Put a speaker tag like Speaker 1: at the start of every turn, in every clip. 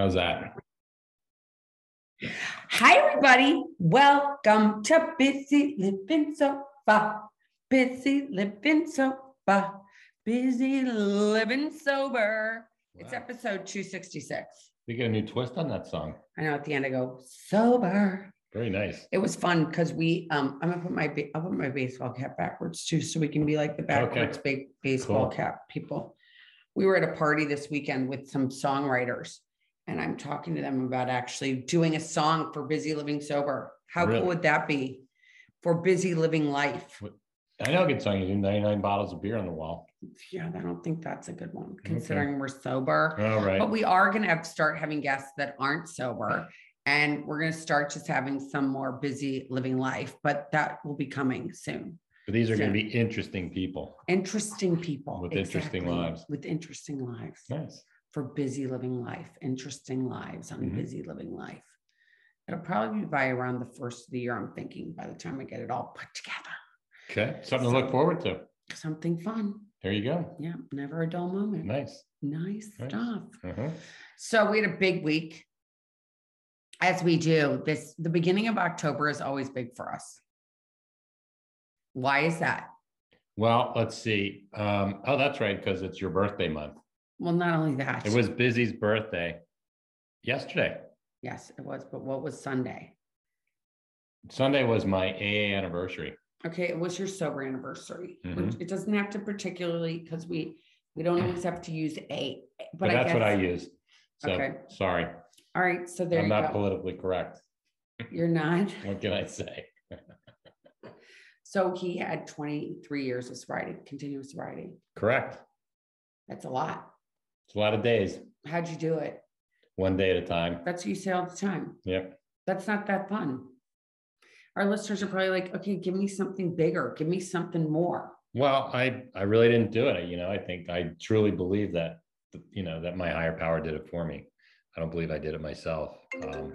Speaker 1: How's that?
Speaker 2: Hi, everybody. Welcome to Busy Living So Sober. Busy Living So Sober. Busy Living Sober. It's episode 266.
Speaker 1: We get a new twist on that song.
Speaker 2: I know at the end I go, sober.
Speaker 1: Very nice.
Speaker 2: It was fun because we, um, I'm gonna put my, I'll put my baseball cap backwards too, so we can be like the backwards ba- baseball
Speaker 1: Cool.
Speaker 2: cap people. We were at a party this weekend with some songwriters and I'm talking to them about actually doing a song for Busy Living Sober. How
Speaker 1: Really?
Speaker 2: cool would that be? For busy living life.
Speaker 1: I know a good song. You do 99 bottles of beer on the wall.
Speaker 2: Yeah, I don't think that's a good one considering we're sober.
Speaker 1: All right.
Speaker 2: But we are going to have start having guests that aren't sober. And we're going to start just having some more busy living life, but that will be coming soon.
Speaker 1: But these are going to be interesting people.
Speaker 2: Interesting people
Speaker 1: With interesting lives.
Speaker 2: With interesting lives
Speaker 1: Nice.
Speaker 2: For busy living life, interesting lives on
Speaker 1: Mhm.
Speaker 2: busy living life. It'll probably be by around the first of the year, I'm thinking, by the time I get it all put together.
Speaker 1: Okay. Something to look forward to.
Speaker 2: Something fun.
Speaker 1: There you go.
Speaker 2: Yeah, never a dull moment.
Speaker 1: Nice.
Speaker 2: Nice
Speaker 1: Nice.
Speaker 2: stuff.
Speaker 1: Uh-huh.
Speaker 2: So we had a big week. As we do, this the beginning of October is always big for us. Why is that?
Speaker 1: Well, let's see. Um, oh, that's right, because it's your birthday month.
Speaker 2: Well, not only that.
Speaker 1: It was Busy's birthday yesterday.
Speaker 2: yes, it was, but what was Sunday?
Speaker 1: Sunday was my AA anniversary.
Speaker 2: Okay, it was your sober anniversary. which
Speaker 1: Mhm.
Speaker 2: It doesn't have to particularly because we we don't always have to use a
Speaker 1: But,
Speaker 2: but, I
Speaker 1: that's
Speaker 2: guess,
Speaker 1: what I use. So
Speaker 2: Okay.
Speaker 1: sorry.
Speaker 2: all right, so there
Speaker 1: I'm not
Speaker 2: go.
Speaker 1: politically correct.
Speaker 2: You're not.
Speaker 1: What can I say?
Speaker 2: So he had 23 years of sobriety, continuous sobriety.
Speaker 1: Correct.
Speaker 2: That's a lot.
Speaker 1: It's a lot of days,
Speaker 2: How'd you do it?
Speaker 1: one day at a time.
Speaker 2: That's what you say all the time.
Speaker 1: Yep.
Speaker 2: That's not that fun. Our listeners are probably like, okay, give me something bigger, give me something more.
Speaker 1: Well, I I really didn't do it. You know, I think I truly believe that you know that my higher power did it for me. I don't believe I did it myself. Um,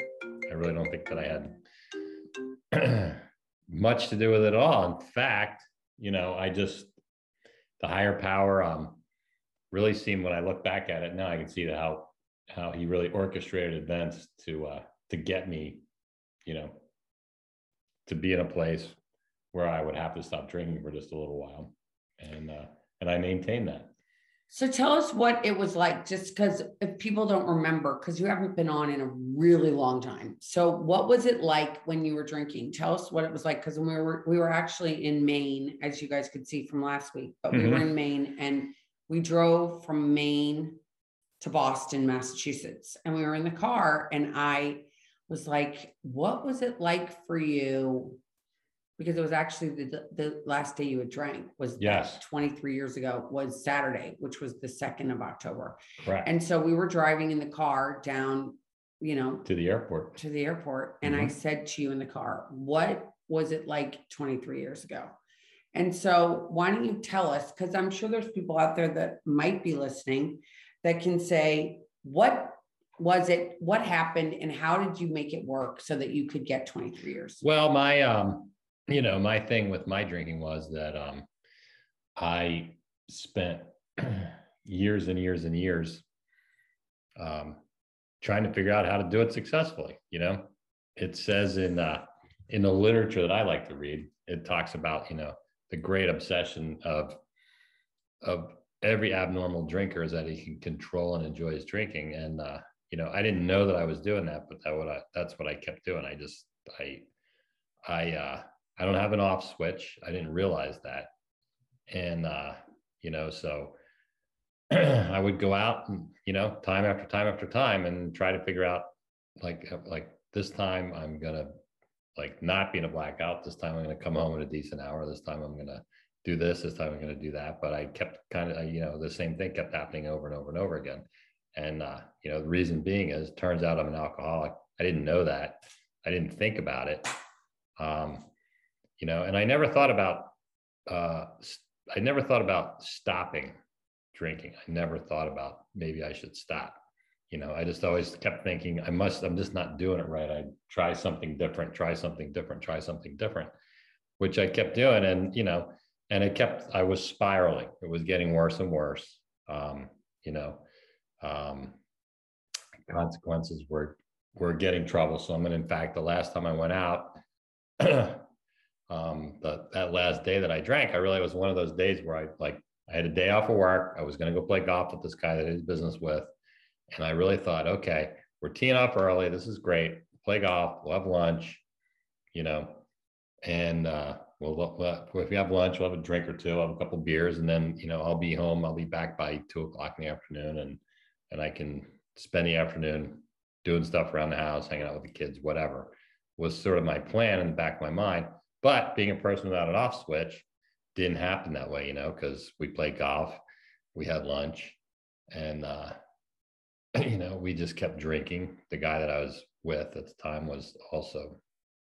Speaker 1: I really don't think that I had much to do with it at all. In fact, you know, I just the higher power um really seemed when I look back at it now, I can see how how he really orchestrated events to uh to get me, you know, to be in a place where I would have to stop drinking for just a little while. And uh, and I maintain that.
Speaker 2: So tell us what it was like, just because if people don't remember, because you haven't been on in a really long time. So what was it like when you were drinking? Tell us what it was like, because when we were we were actually in Maine, as you guys could see from last week, but we were in Maine and we drove from Maine to Boston, Massachusetts, and we were in the car, and I was like, "What was it like for you?" Because it was actually the the last day you had drank was
Speaker 1: Yes.
Speaker 2: 23 years ago was Saturday, which was the 2nd of October.
Speaker 1: Correct.
Speaker 2: And so we were driving in the car down, you know,
Speaker 1: to the airport.
Speaker 2: to the airport. And I
Speaker 1: Mhm.
Speaker 2: said to you in the car, what was it like 23 years ago? And so why don't you tell us? Because I'm sure there's people out there that might be listening that can say, what was it? What happened? And how did you make it work so that you could get 23 years?
Speaker 1: Well, my um, you know, my thing with my drinking was that um I spent years and years and years um trying to figure out how to do it successfully, you know. It says in uh in the literature that I like to read, it talks about, you know, the great obsession of of every abnormal drinker is that he can control and enjoy his drinking and uh you know, I didn't know that I was doing that, but that what I that's what I kept doing. I just I I uh I don't have an off switch. I didn't realize that. And uh, you know, so I would go out and, you know, time after time after time and try to figure out like uh, like this time I'm gonna like not being a blackout. This time I'm gonna come home at a decent hour. This time I'm gonna do this. This time I'm gonna do that. But I kept kind of, you know, the same thing kept happening over and over and over again. And uh, you know, the reason being is turns out I'm an alcoholic. I didn't know that. I didn't think about it. Um, you know, and I never thought about uh I never thought about stopping drinking. I never thought about maybe I should stop. You know, I just always kept thinking I must, I'm just not doing it right. I try something different, try something different, try something different, which I kept doing. And, you know, and it kept, I was spiraling. It was getting worse and worse. Um, you know, um, consequences were were getting troublesome. And in fact, the last time I went out, um, the, that last day that I drank, I really was one of those days where I like I had a day off of work. I was going to go play golf with this guy that I did business with, and I really thought, okay, we're teeing up early. This is great. Play golf. We'll have lunch, you know, and uh, we'll, we'll if we have lunch, we'll have a drink or two, I'll have a couple beers, and then you know I'll be home. I'll be back by two o'clock in the afternoon, and and I can spend the afternoon doing stuff around the house, hanging out with the kids, whatever was sort of my plan in the back of my mind. But being a person without an off switch didn't happen that way, you know, because we played golf, we had lunch, and uh, you know, we just kept drinking. The guy that I was with at the time was also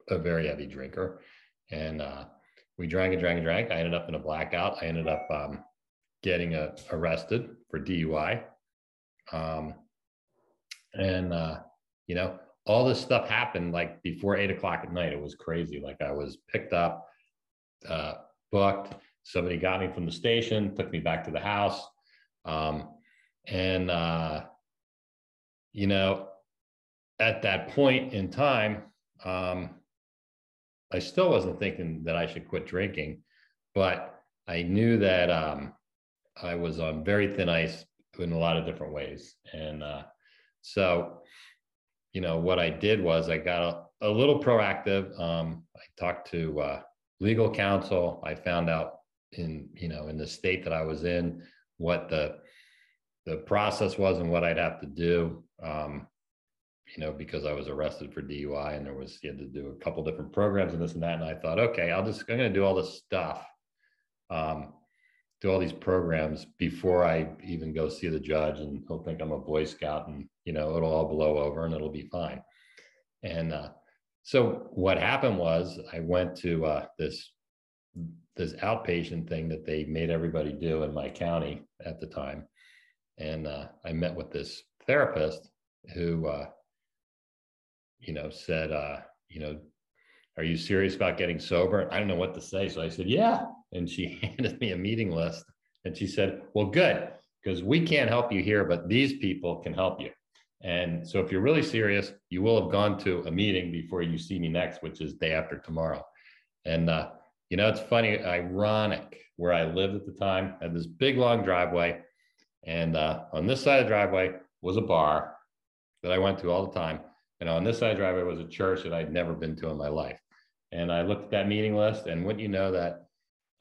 Speaker 1: a very heavy drinker, and uh, we drank and drank and drank. I ended up in a blackout. I ended up um, getting uh, arrested for DUI, um, and uh, you know, all this stuff happened like before eight o'clock at night. It was crazy. Like I was picked up, uh, booked. Somebody got me from the station, took me back to the house. Um, and, uh, you know, at that point in time, um, I still wasn't thinking that I should quit drinking, but I knew that um, I was on very thin ice in a lot of different ways. And uh, so you know, what I did was I got a, a little proactive. Um, I talked to uh, legal counsel. I found out in, you know, in the state that I was in, what the the process was and what I'd have to do. Um, you know, because I was arrested for DUI and there was you had to do a couple different programs and this and that. And I thought, okay, I'll just I'm going to do all this stuff. Um, do all these programs before I even go see the judge, and he'll think I'm a Boy Scout, and you know it'll all blow over, and it'll be fine. And uh, so what happened was I went to uh, this this outpatient thing that they made everybody do in my county at the time, and uh, I met with this therapist who, uh, you know, said, uh, you know, are you serious about getting sober? I don't know what to say, so I said, yeah and she handed me a meeting list and she said, Well, good, because we can't help you here, but these people can help you. And so if you're really serious, you will have gone to a meeting before you see me next, which is day after tomorrow. And, uh, you know, it's funny, ironic where I lived at the time, had this big long driveway. And uh, on this side of the driveway was a bar that I went to all the time. And on this side of the driveway was a church that I'd never been to in my life. And I looked at that meeting list, and wouldn't you know that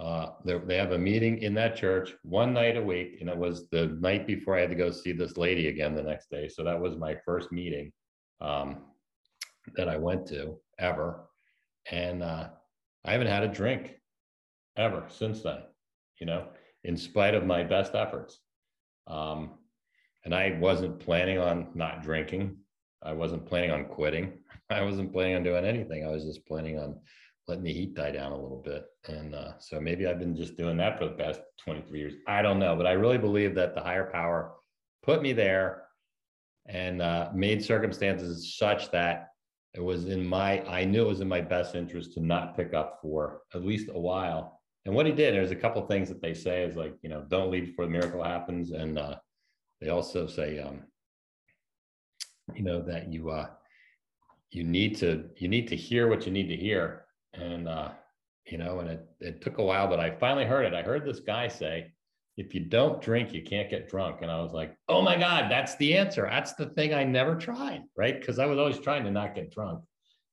Speaker 1: uh, they have a meeting in that church one night a week, and it was the night before I had to go see this lady again the next day. So that was my first meeting um, that I went to ever, and uh, I haven't had a drink ever since then. You know, in spite of my best efforts, um, and I wasn't planning on not drinking. I wasn't planning on quitting. I wasn't planning on doing anything. I was just planning on letting the heat die down a little bit. And uh, so maybe I've been just doing that for the past 23 years. I don't know, but I really believe that the higher power put me there and uh, made circumstances such that it was in my, I knew it was in my best interest to not pick up for at least a while. And what he did, there's a couple things that they say is like, you know, don't leave before the miracle happens. And uh, they also say, um, you know, that you, uh, you need to, you need to hear what you need to hear and uh, you know, and it it took a while, but I finally heard it. I heard this guy say, "If you don't drink, you can't get drunk." And I was like, "Oh my God, that's the answer. That's the thing I never tried, right? Because I was always trying to not get drunk,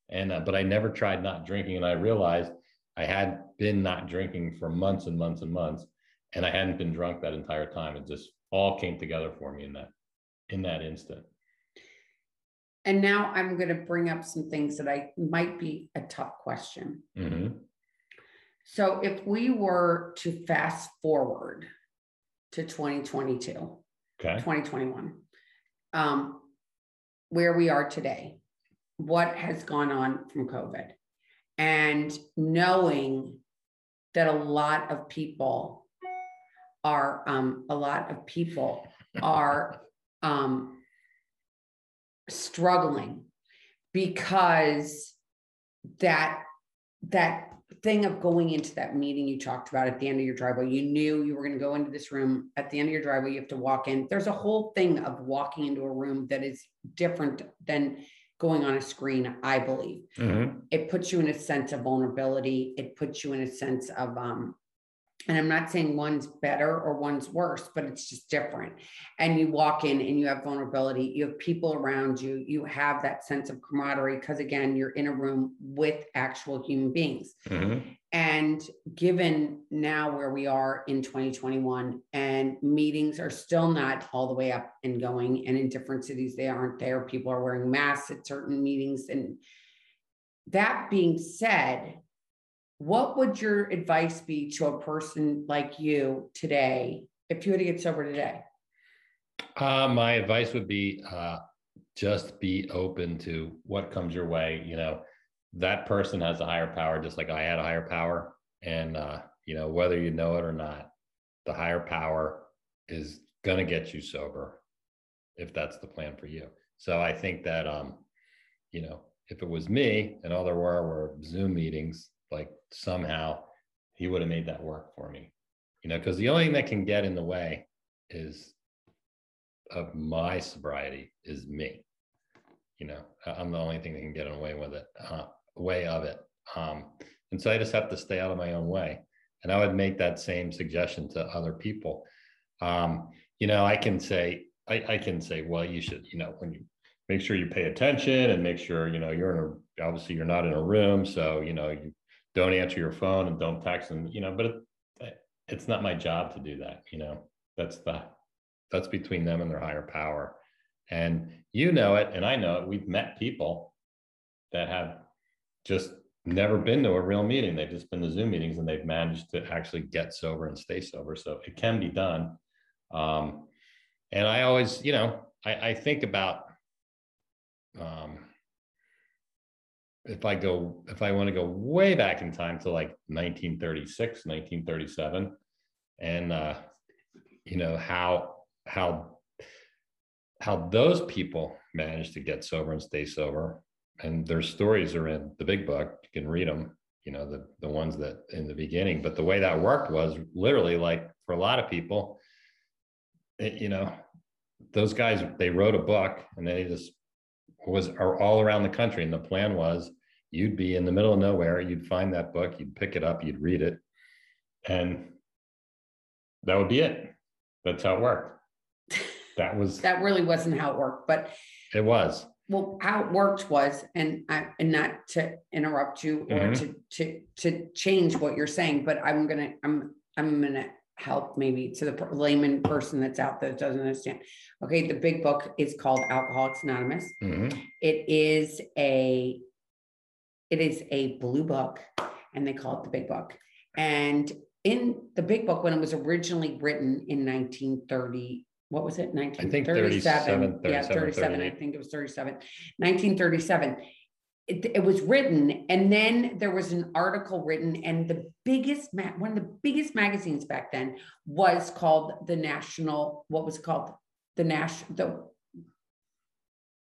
Speaker 1: and uh, but I never tried not drinking. And I realized I had been not drinking for months and months and months, and I hadn't been drunk that entire time. It just all came together for me in that in that instant.
Speaker 2: And now I'm going to bring up some things that I might be a tough question. Mm-hmm. So if we were to fast forward to 2022, okay. 2021, um, where we are today, what has gone on from COVID, and knowing that a lot of people are, um, a lot of people are um, struggling because that that thing of going into that meeting you talked about at the end of your driveway, you knew you were going to go into this room at the end of your driveway, you have to walk in. There's a whole thing of walking into a room that is different than going on a screen, I believe.
Speaker 1: Mm-hmm.
Speaker 2: It puts you in a sense of vulnerability. It puts you in a sense of um, and I'm not saying one's better or one's worse, but it's just different. And you walk in and you have vulnerability, you have people around you, you have that sense of camaraderie because, again, you're in a room with actual human beings.
Speaker 1: Mm-hmm.
Speaker 2: And given now where we are in 2021, and meetings are still not all the way up and going, and in different cities, they aren't there. People are wearing masks at certain meetings. And that being said, what would your advice be to a person like you today if you had to get sober today?
Speaker 1: Uh, my advice would be uh, just be open to what comes your way. You know, that person has a higher power, just like I had a higher power. And, uh, you know, whether you know it or not, the higher power is going to get you sober if that's the plan for you. So I think that, um, you know, if it was me and all there were were Zoom meetings, like somehow he would have made that work for me. You know because the only thing that can get in the way is of my sobriety is me. You know i'm the only thing that can get in the way with it uh, way of it. Um, and so i just have to stay out of my own way. And i would make that same suggestion to other people. Um, you know i can say I, I can say well you should you know when you make sure you pay attention and make sure you know you're in a obviously you're not in a room so you know you don't answer your phone and don't text and you know but it, it's not my job to do that you know? That's the that's between them and their higher power. And you know it and i know it we've met people that have just never been to a real meeting. They've just been to zoom meetings and they've managed to actually get sober and stay sober. So it can be done. Um, and i always you know i, I think about um, if I go, if I want to go way back in time to like 1936, 1937, and uh, you know how how how those people managed to get sober and stay sober, and their stories are in the big book. You can read them. You know the the ones that in the beginning, but the way that worked was literally like for a lot of people, it, you know, those guys they wrote a book and they just was are all around the country. And the plan was you'd be in the middle of nowhere, you'd find that book, you'd pick it up, you'd read it, and that would be it. That's how it worked. That was
Speaker 2: that really wasn't how it worked, but
Speaker 1: it was.
Speaker 2: Well, how it worked was, and I and not to interrupt you or mm-hmm. to to to change what you're saying, but I'm gonna I'm I'm gonna help maybe to the layman person that's out there that doesn't understand. Okay, the big book is called Alcoholics Anonymous.
Speaker 1: Mm-hmm.
Speaker 2: It is a it is a blue book, and they call it the big book. And in the big book, when it was originally written in 1930, what was it? 1937. yeah, 37. I think it was 37. 1937 it, it, was written and then there was an article written and the biggest ma- one of the biggest magazines back then was called the national what was called the national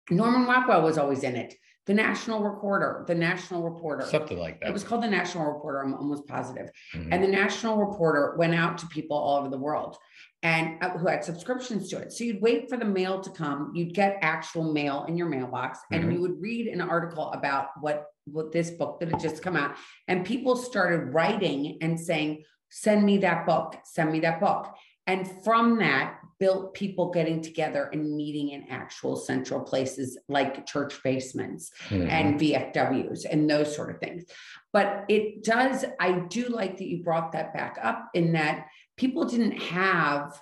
Speaker 2: the norman rockwell was always in it the national recorder the national reporter
Speaker 1: something like that
Speaker 2: it was called the national reporter i'm almost positive mm-hmm. and the national reporter went out to people all over the world and uh, who had subscriptions to it. So you'd wait for the mail to come. You'd get actual mail in your mailbox, and mm-hmm. you would read an article about what what this book that had just come out. And people started writing and saying, "Send me that book. Send me that book." And from that, built people getting together and meeting in actual central places like church basements mm-hmm. and VFWs and those sort of things. But it does, I do like that you brought that back up in that people didn't have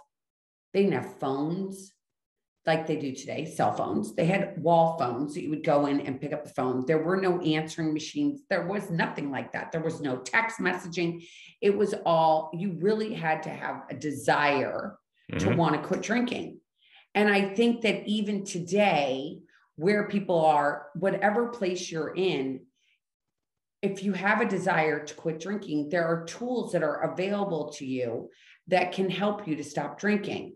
Speaker 2: they didn't have phones like they do today cell phones. They had wall phones that you would go in and pick up the phone. There were no answering machines. There was nothing like that. There was no text messaging. It was all you really had to have a desire mm-hmm. to want to quit drinking. And i think that even today where people are whatever place you're in if you have a desire to quit drinking, there are tools that are available to you that can help you to stop drinking.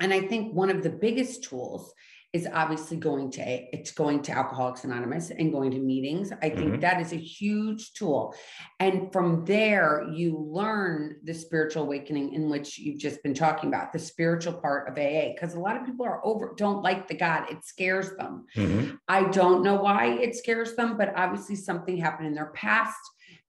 Speaker 2: And I think one of the biggest tools is obviously going to it's going to alcoholics anonymous and going to meetings i think
Speaker 1: Mhm.
Speaker 2: that is a huge tool and from there you learn the spiritual awakening in which you've just been talking about the spiritual part of aa because a lot of people are over don't like the god it scares them
Speaker 1: Mhm.
Speaker 2: I don't know why it scares them, but obviously something happened in their past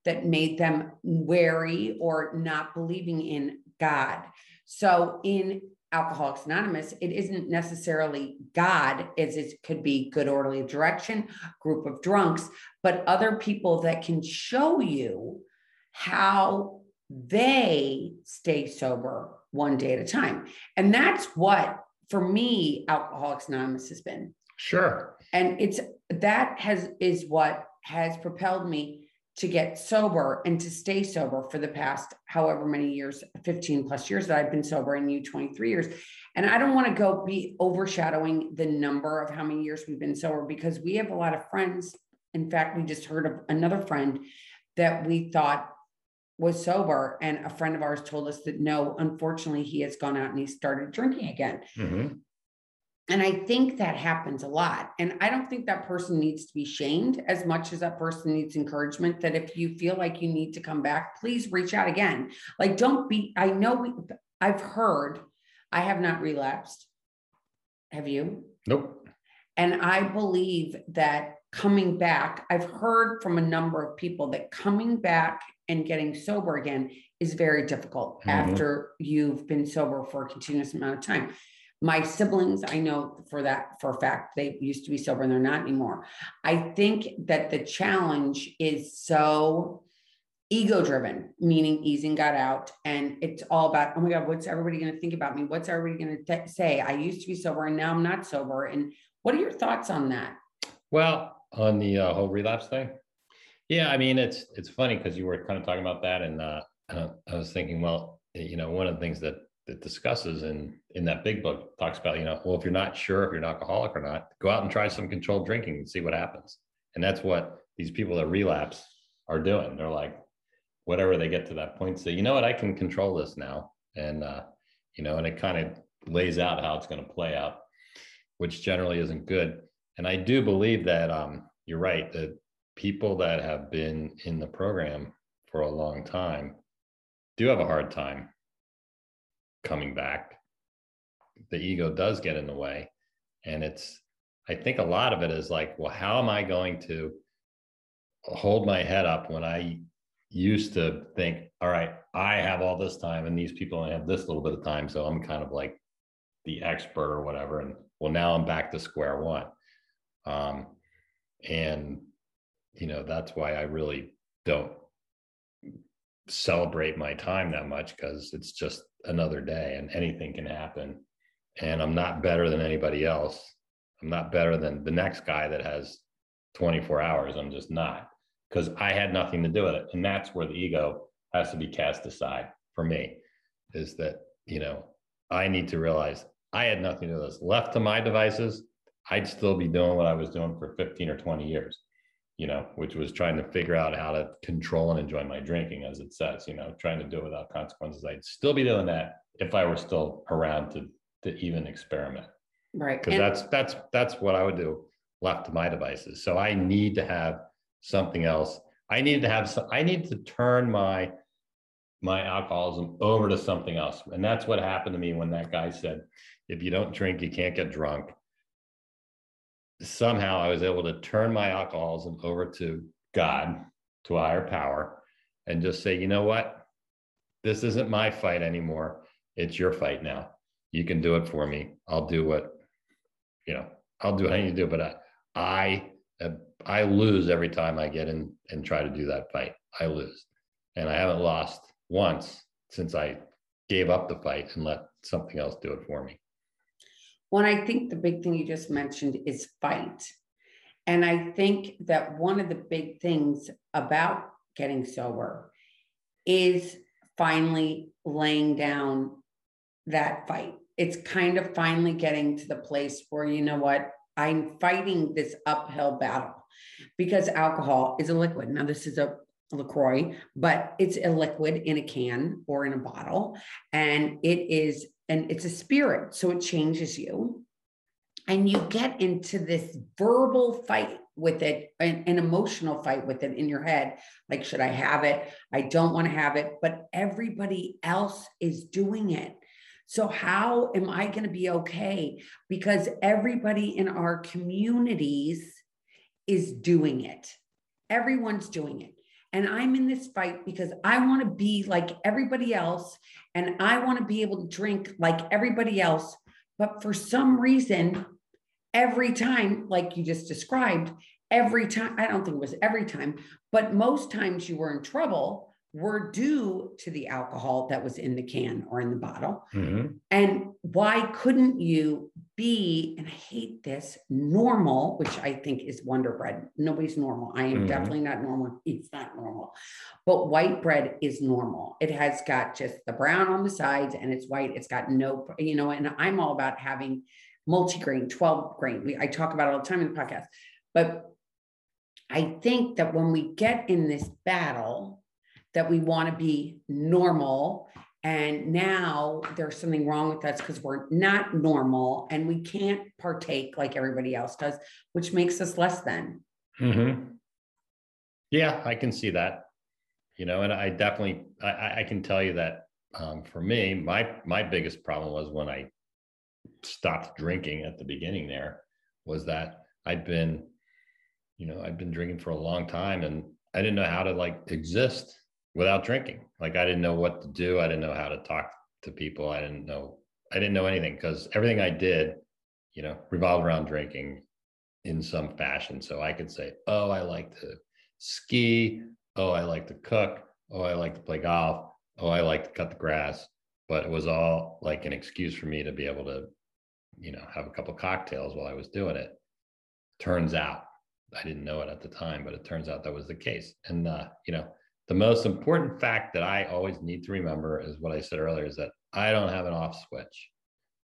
Speaker 2: that made them wary or not believing in God. So in Alcoholics Anonymous, it isn't necessarily God, as it could be good orderly direction, group of drunks, but other people that can show you how they stay sober one day at a time. And that's what, for me, Alcoholics Anonymous has been
Speaker 1: Sure.
Speaker 2: and it's that has is what has propelled me to get sober and to stay sober for the past however many years 15 plus years that i've been sober and you 23 years. And i don't want to go be overshadowing the number of how many years we've been sober because we have a lot of friends. In fact we just heard of another friend that we thought was sober and a friend of ours told us that no unfortunately he has gone out and he started drinking again.
Speaker 1: Mhm.
Speaker 2: And I think that happens a lot. And I don't think that person needs to be shamed as much as that person needs encouragement. That if you feel like you need to come back, please reach out again. Like, don't be, I know we, I've heard, I have not relapsed. Have you?
Speaker 1: Nope.
Speaker 2: And I believe that coming back, I've heard from a number of people that coming back and getting sober again is very difficult
Speaker 1: Mhm.
Speaker 2: after you've been sober for a continuous amount of time. My siblings, I know for that for a fact, they used to be sober and they're not anymore. I think that the challenge is so ego driven, meaning easing God out. And it's all about, oh my God, what's everybody going to think about me? What's everybody going to say? I used to be sober and now I'm not sober. And what are your thoughts on that?
Speaker 1: Well, on the uh, whole relapse thing, yeah, I mean it's it's funny because you were kind of talking about that, and uh, I was thinking, well, you know, one of the things that that discusses in in that big book talks about, you know, well, if you're not sure if you're an alcoholic or not, go out and try some controlled drinking and see what happens. And that's what these people that relapse are doing. They're like, whatever they get to that point, say, you know what, I can control this now, and uh, you know, and it kind of lays out how it's going to play out, which generally isn't good. And I do believe that um, you're right. That people that have been in the program for a long time do have a hard time coming back. The ego does get in the way. And it's, I think a lot of it is like, well, how am I going to hold my head up when I used to think, all right, I have all this time and these people only have this little bit of time. So I'm kind of like the expert or whatever. And well, now I'm back to square one. Um, and you know that's why i really don't celebrate my time that much because it's just another day and anything can happen. And i'm not better than anybody else. I'm not better than the next guy that has 24 hours. I'm just not because i had nothing to do with it. And that's where the ego has to be cast aside for me is that you know i need to realize i had nothing to do with this. Left to my devices i'd still be doing what i was doing for 15 or 20 years you know, which was trying to figure out how to control and enjoy my drinking, as it says, you know, trying to do it without consequences. I'd still be doing that if I were still around to to even experiment.
Speaker 2: Right.
Speaker 1: Because that's that's that's what I would do left to my devices. So I need to have something else. I need to have some, I need to turn my my alcoholism over to something else. And that's what happened to me when that guy said, if you don't drink, you can't get drunk somehow I was able to turn my alcoholism over to God, to a higher power, and just say, you know what? This isn't my fight anymore. It's your fight now. You can do it for me. I'll do what, you know, I'll do what I need to do. But I, I, I lose every time I get in and try to do that fight. I lose, and I haven't lost once since I gave up the fight and let something else do it for me.
Speaker 2: When I think the big thing you just mentioned is fight. And I think that one of the big things about getting sober is finally laying down that fight. It's kind of finally getting to the place where, you know what, I'm fighting this uphill battle because alcohol is a liquid. Now, this is a LaCroix, but it's a liquid in a can or in a bottle. And it is and it's a spirit so it changes you. And you get into this verbal fight with it an, an, emotional fight with it in your head like should i have it? I don't want to have it but everybody else is doing it. So how am i going to be okay? Because everybody in our communities is doing it. Everyone's doing it and i'm in this fight because i want to be like everybody else and i want to be able to drink like everybody else. But for some reason every time, like you just described, every time, I don't think it was every time, but most times you were in trouble were due to the alcohol that was in the can or in the bottle. Mm-hmm. And why couldn't you be, and I hate this, normal, which I think is Wonder Bread. Nobody's normal. I am mm-hmm. definitely not normal. It's not normal. But white bread is normal. It has got just the brown on the sides and it's white. It's got no, you know, and I'm all about having multi-grain, 12 grain. We, I talk about it all the time in the podcast. But I think that when we get in this battle, that we want to be normal. And now there's something wrong with us because we're not normal and we can't partake like everybody else does, which makes us less than.
Speaker 1: Mm-hmm. Yeah, I can see that. You know, and I definitely I, I can tell you that um, for me, my my biggest problem was when I stopped drinking at the beginning there was that I'd been, you know, I'd been drinking for a long time and I didn't know how to like exist without drinking. Like I didn't know what to do. I didn't know how to talk to people. I didn't know, I didn't know anything because everything I did, you know, revolved around drinking in some fashion. So I could say, oh, I like to ski. Oh, I like to cook. Oh, I like to play golf. Oh, I like to cut the grass. But it was all like an excuse for me to be able to you know, have a couple cocktails while I was doing it. Turns out, I didn't know it at the time, but it turns out that was the case. And uh, you know, the most important fact that I always need to remember is what I said earlier: is that I don't have an off switch.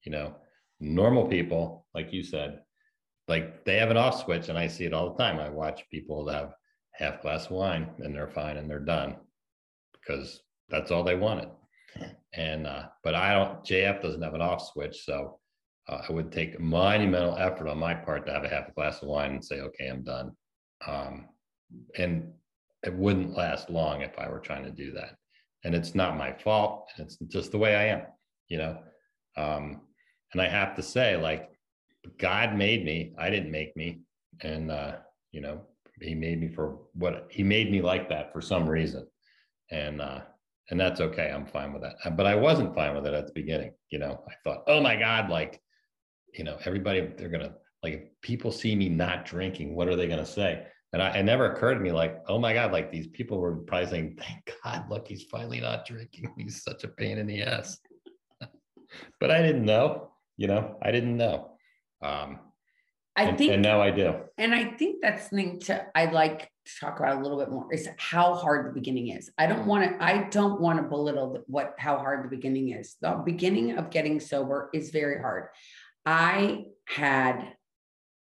Speaker 1: You know, normal people, like you said, like they have an off switch, and I see it all the time. I watch people that have half glass of wine and they're fine and they're done because that's all they wanted. And uh, but I don't. JF doesn't have an off switch, so uh, it would take monumental effort on my part to have a half a glass of wine and say, okay, I'm done. Um, and it wouldn't last long if I were trying to do that. And it's not my fault. It's just the way I am, you know? Um, and I have to say, like, God made me, I didn't make me. And, uh, you know, he made me for what he made me like that for some reason. And, uh, and that's okay. I'm fine with that. But I wasn't fine with it at the beginning. You know, I thought, oh my God, like you know, everybody, they're going to, like, if people see me not drinking, what are they going to say? And I, it never occurred to me, like, oh my God, like these people were probably saying, thank God, look, he's finally not drinking. He's such a pain in the ass. but I didn't know, you know, I didn't know. Um,
Speaker 2: I
Speaker 1: and,
Speaker 2: think,
Speaker 1: and now I do.
Speaker 2: And I think that's something to I'd like to talk about a little bit more is how hard the beginning is. I don't want to. I don't want to belittle what how hard the beginning is. The beginning of getting sober is very hard. I had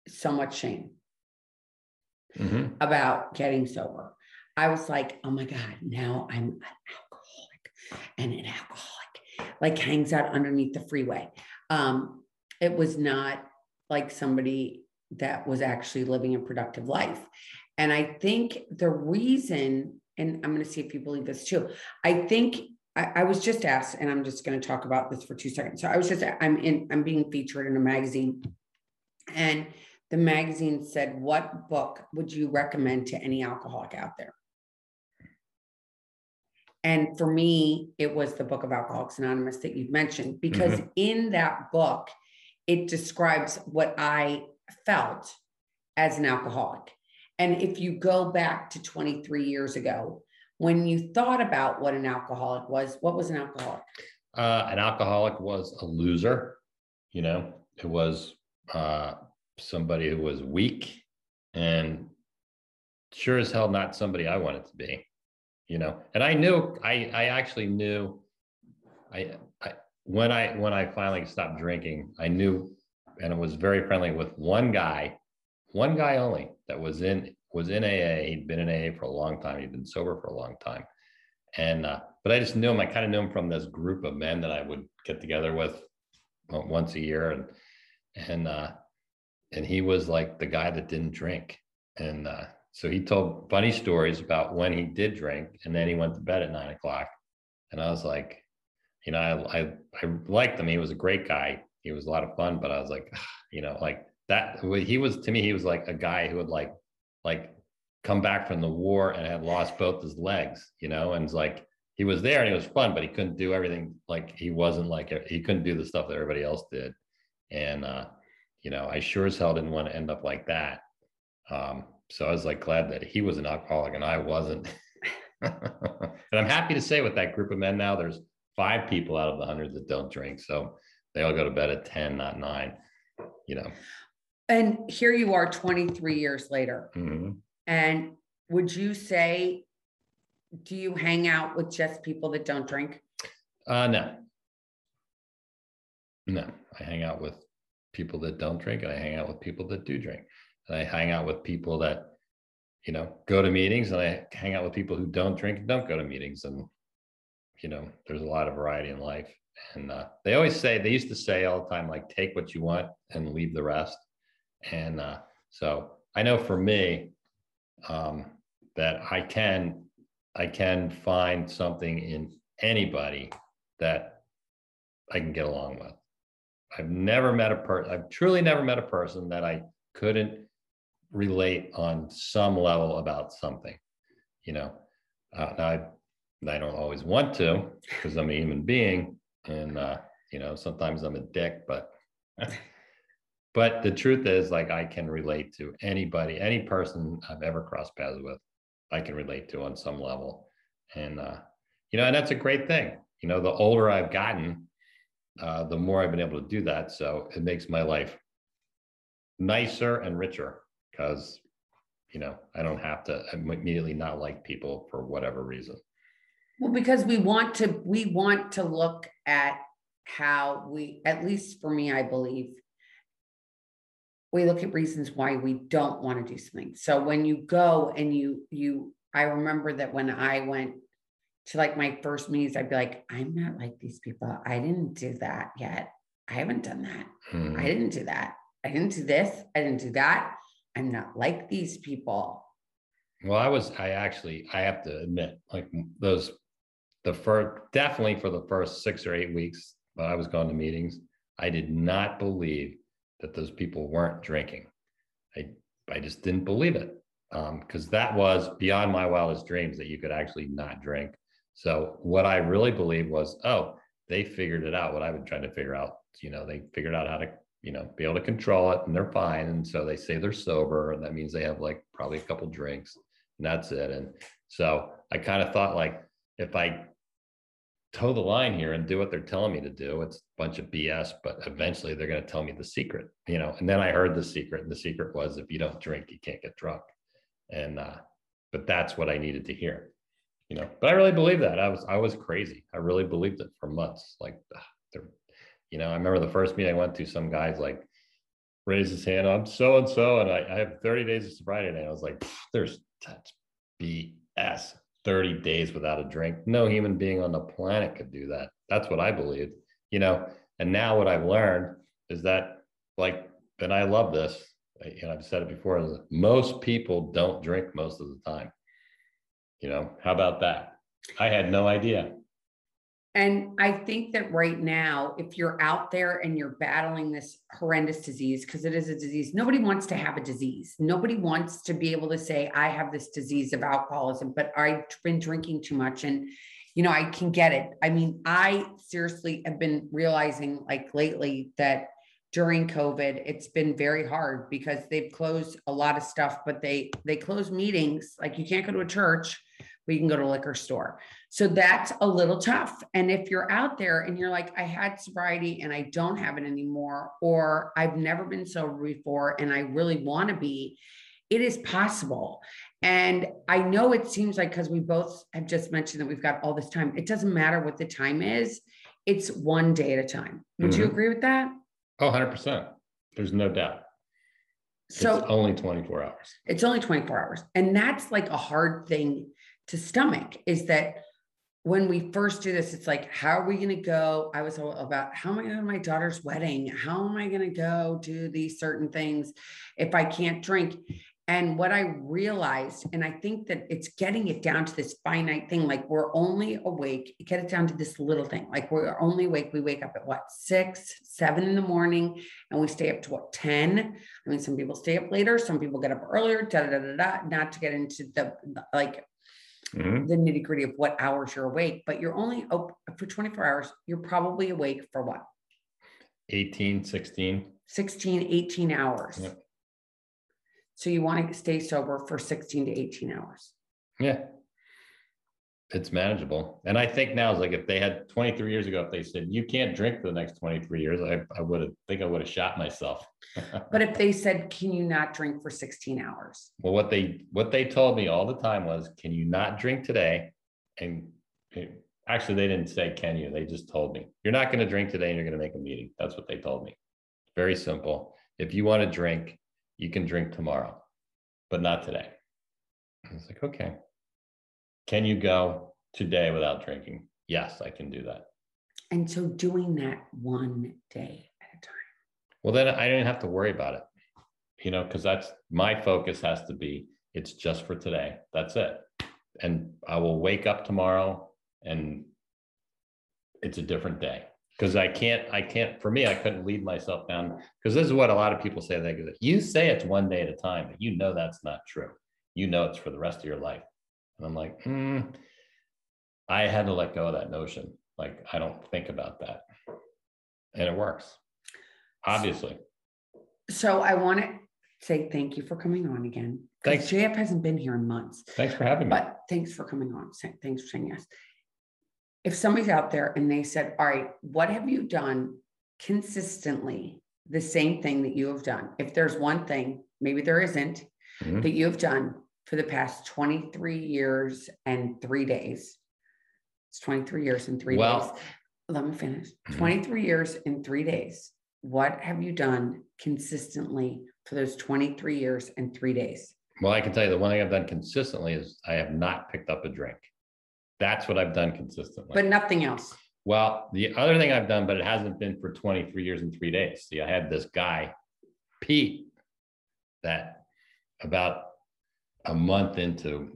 Speaker 2: so much shame mm-hmm. about getting sober. I was like, oh my God, now I'm an alcoholic and an alcoholic, like hangs out underneath the freeway. Um, it was not like somebody that was actually living a productive life. And I think the reason, and I'm going to see if you believe this too, I think I, I was just asked, and I'm just going to talk about this for two seconds. So I was just, I'm in, I'm being featured in a magazine, and the magazine said, "What book would you recommend to any alcoholic out there?" And for me, it was the book of Alcoholics Anonymous that you've mentioned, because mm-hmm. in that book, it describes what I felt as an alcoholic. And if you go back to 23 years ago, when you thought about what an alcoholic was, what was an alcoholic?
Speaker 1: Uh, an alcoholic was a loser. You know, it was uh, somebody who was weak and sure as hell not somebody I wanted to be. You know, and I knew I I actually knew I, I when I when I finally stopped drinking, I knew and it was very friendly with one guy, one guy only that was in was in AA. He'd been in AA for a long time. He'd been sober for a long time. And, uh, but I just knew him. I kind of knew him from this group of men that I would get together with once a year. And, and, uh, and he was like the guy that didn't drink. And uh, so he told funny stories about when he did drink, and then he went to bed at nine o'clock. And I was like, you know, I I, I liked him. He was a great guy. He was a lot of fun, but I was like, you know, like that. He was to me, he was like a guy who would like like come back from the war and had lost both his legs, you know, and it's like he was there and he was fun, but he couldn't do everything like he wasn't like he couldn't do the stuff that everybody else did. And uh, you know, I sure as hell didn't want to end up like that. Um, so I was like glad that he was an alcoholic and I wasn't. and I'm happy to say with that group of men now, there's five people out of the hundred that don't drink. So they all go to bed at 10, not nine, you know.
Speaker 2: And here you are 23 years later.
Speaker 1: Mm-hmm.
Speaker 2: And would you say, do you hang out with just people that don't drink?
Speaker 1: Uh, no. No, I hang out with people that don't drink and I hang out with people that do drink. And I hang out with people that, you know, go to meetings and I hang out with people who don't drink and don't go to meetings. And, you know, there's a lot of variety in life. And uh, they always say, they used to say all the time, like, take what you want and leave the rest. And uh, so I know for me um, that I can, I can find something in anybody that I can get along with. I've never met a person, I've truly never met a person that I couldn't relate on some level about something, you know. Uh, I, I don't always want to because I'm a human being and, uh, you know, sometimes I'm a dick, but, but the truth is like I can relate to anybody, any person I've ever crossed paths with, I can relate to on some level. And, uh, you know, and that's a great thing. You know, the older I've gotten, uh, the more I've been able to do that. So it makes my life nicer and richer because, you know, I don't have to immediately not like people for whatever reason.
Speaker 2: Well, because we want to, we want to look at how we, at least for me, I believe, we look at reasons why we don't want to do something. So when you go and you, you, I remember that when I went to like my first meetings, I'd be like, I'm not like these people. I didn't do that yet. I haven't done that.
Speaker 1: Hmm.
Speaker 2: I didn't do that. I didn't do this. I didn't do that. I'm not like these people.
Speaker 1: Well, I was, I actually, I have to admit, like those, the first, definitely for the first six or eight weeks when I was going to meetings, I did not believe that those people weren't drinking. I, I just didn't believe it because um, that was beyond my wildest dreams that you could actually not drink. So what I really believed was, oh, they figured it out. What I've been trying to figure out, you know, they figured out how to, you know, be able to control it, and they're fine. And so they say they're sober, and that means they have like probably a couple drinks, and that's it. And so I kind of thought like, if I toe the line here and do what they're telling me to do, it's a bunch of BS. But eventually, they're going to tell me the secret, you know. And then I heard the secret, and the secret was if you don't drink, you can't get drunk. And uh, but that's what I needed to hear you know but i really believe that. I was i was crazy. I really believed it for months. Like you know i remember the first meeting i went to some guys like raised his hand i'm so and so and I, have 30 days of sobriety and i was like there's that's bs 30 days without a drink. No human being on the planet could do that. That's what i believed you know? And now what i've learned is that like and i love this and i've said it before most people don't drink most of the time you know, how about that? I had no idea.
Speaker 2: And I think that right now, if you're out there and you're battling this horrendous disease, because it is a disease, nobody wants to have a disease. Nobody wants to be able to say, I have this disease of alcoholism, but I've been drinking too much. And, you know, I can get it. I mean, I seriously have been realizing like lately that during COVID, it's been very hard because they've closed a lot of stuff, but they they close meetings. Like you can't go to a church we can go to a liquor store. So that's a little tough. And if you're out there and you're like, I had sobriety and I don't have it anymore, or I've never been sober before and I really want to be, it is possible. And I know it seems like because we both have just mentioned that we've got all this time, it doesn't matter what the time is, it's one day at a time. Would mm-hmm. you agree with that?
Speaker 1: Oh, 100%. There's no doubt. So it's only 24 hours.
Speaker 2: It's only 24 hours. And that's like a hard thing to stomach is that when we first do this, it's like, how are we going to go? I was all about how am I going to my daughter's wedding? How am I going to go do these certain things if I can't drink? And what I realized, and I think that it's getting it down to this finite thing, like we're only awake, get it down to this little thing. Like we're only awake. We wake up at what, six, seven in the morning, and we stay up to what, 10? I mean, some people stay up later, some people get up earlier, da da da da, not to get into the like mm-hmm. the nitty gritty of what hours you're awake, but you're only open for 24 hours. You're probably awake for what?
Speaker 1: 18, 16.
Speaker 2: 16, 18 hours. Yep. So you want to stay sober for 16 to 18 hours.
Speaker 1: Yeah. It's manageable. And I think now is like if they had 23 years ago, if they said you can't drink for the next 23 years, I, I would have think I would have shot myself.
Speaker 2: but if they said, can you not drink for 16 hours?
Speaker 1: Well, what they what they told me all the time was, can you not drink today? And eh, actually they didn't say can you, they just told me, you're not going to drink today and you're going to make a meeting. That's what they told me. Very simple. If you want to drink, you can drink tomorrow, but not today. I was like, okay. Can you go today without drinking? Yes, I can do that.
Speaker 2: And so doing that one day at a time.
Speaker 1: Well, then I didn't have to worry about it, you know, because that's my focus has to be it's just for today. That's it. And I will wake up tomorrow and it's a different day because I can't, I can't, for me, I couldn't lead myself down because this is what a lot of people say. They go, you say it's one day at a time, but you know that's not true. You know it's for the rest of your life. And I'm like, hmm, I had to let go of that notion. Like, I don't think about that. And it works, obviously.
Speaker 2: So I want to say thank you for coming on again.
Speaker 1: Thanks.
Speaker 2: JF hasn't been here in months.
Speaker 1: Thanks for having me.
Speaker 2: But thanks for coming on. Thanks for saying yes if somebody's out there and they said, All right, what have you done consistently? The same thing that you have done. If there's one thing, maybe there isn't, mm-hmm. that you have done for the past 23 years and three days. It's 23 years and three well, days. Let me finish. Mm-hmm. 23 years and three days. What have you done consistently for those 23 years and three days?
Speaker 1: Well, I can tell you the one thing I've done consistently is I have not picked up a drink. That's what I've done consistently.
Speaker 2: But nothing else.
Speaker 1: Well, the other thing I've done, but it hasn't been for 23 years and three days. See, I had this guy, Pete, that about a month into,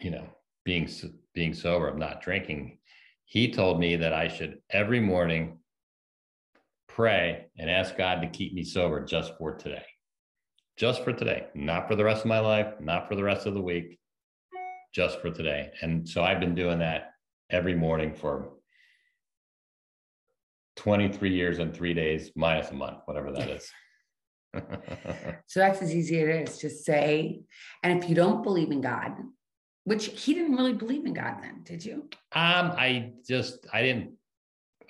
Speaker 1: you know, being being sober, i'm not drinking, he told me that I should every morning pray and ask God to keep me sober just for today. Just for today, not for the rest of my life, not for the rest of the week, just for today. And so I've been doing that every morning for 23 years and three days minus a month, whatever that is.
Speaker 2: so that's as easy as it is. Just say, and if you don't believe in God, which he didn't really believe in God then, did you?
Speaker 1: Um, I just I didn't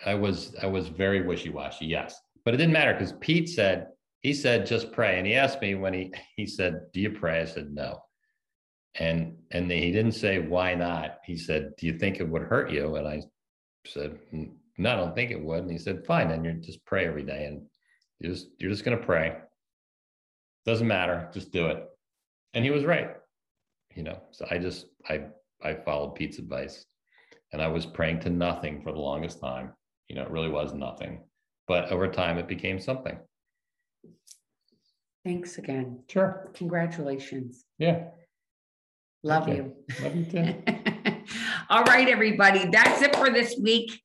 Speaker 1: I was I was very wishy-washy, yes. But it didn't matter because Pete said, he said, just pray. And he asked me when he he said, Do you pray? I said, No and and he didn't say why not he said do you think it would hurt you and i said no i don't think it would and he said fine then you just pray every day and you're just you're just going to pray doesn't matter. Just do it. And he was right. You know so i just i i followed pete's advice and i was praying to nothing for the longest time. You know it really was nothing. But over time it became something.
Speaker 2: Thanks again.
Speaker 1: Sure.
Speaker 2: Congratulations.
Speaker 1: Yeah.
Speaker 2: Love you.
Speaker 1: Love you too.
Speaker 2: All right, everybody. That's it for this week.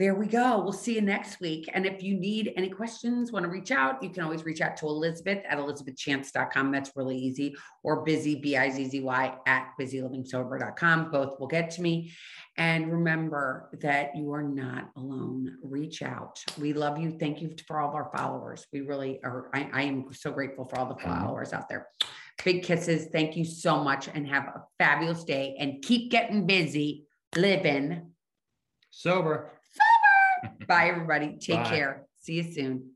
Speaker 2: There we go. We'll see you next week. And if you need any questions, want to reach out, you can always reach out to Elizabeth at elizabethchance.com. That's really easy. Or Bizzy, B I Z Z Y, at busylivingsober.com. Both will get to me. And remember that you are not alone. Reach out. We love you. Thank you for all of our followers. We really are. I, I am so grateful for all the mm-hmm. followers out there. Big kisses. Thank you so much and have a fabulous day and keep getting busy living
Speaker 1: sober.
Speaker 2: Sober. Bye, everybody. Take Bye. care. See you soon.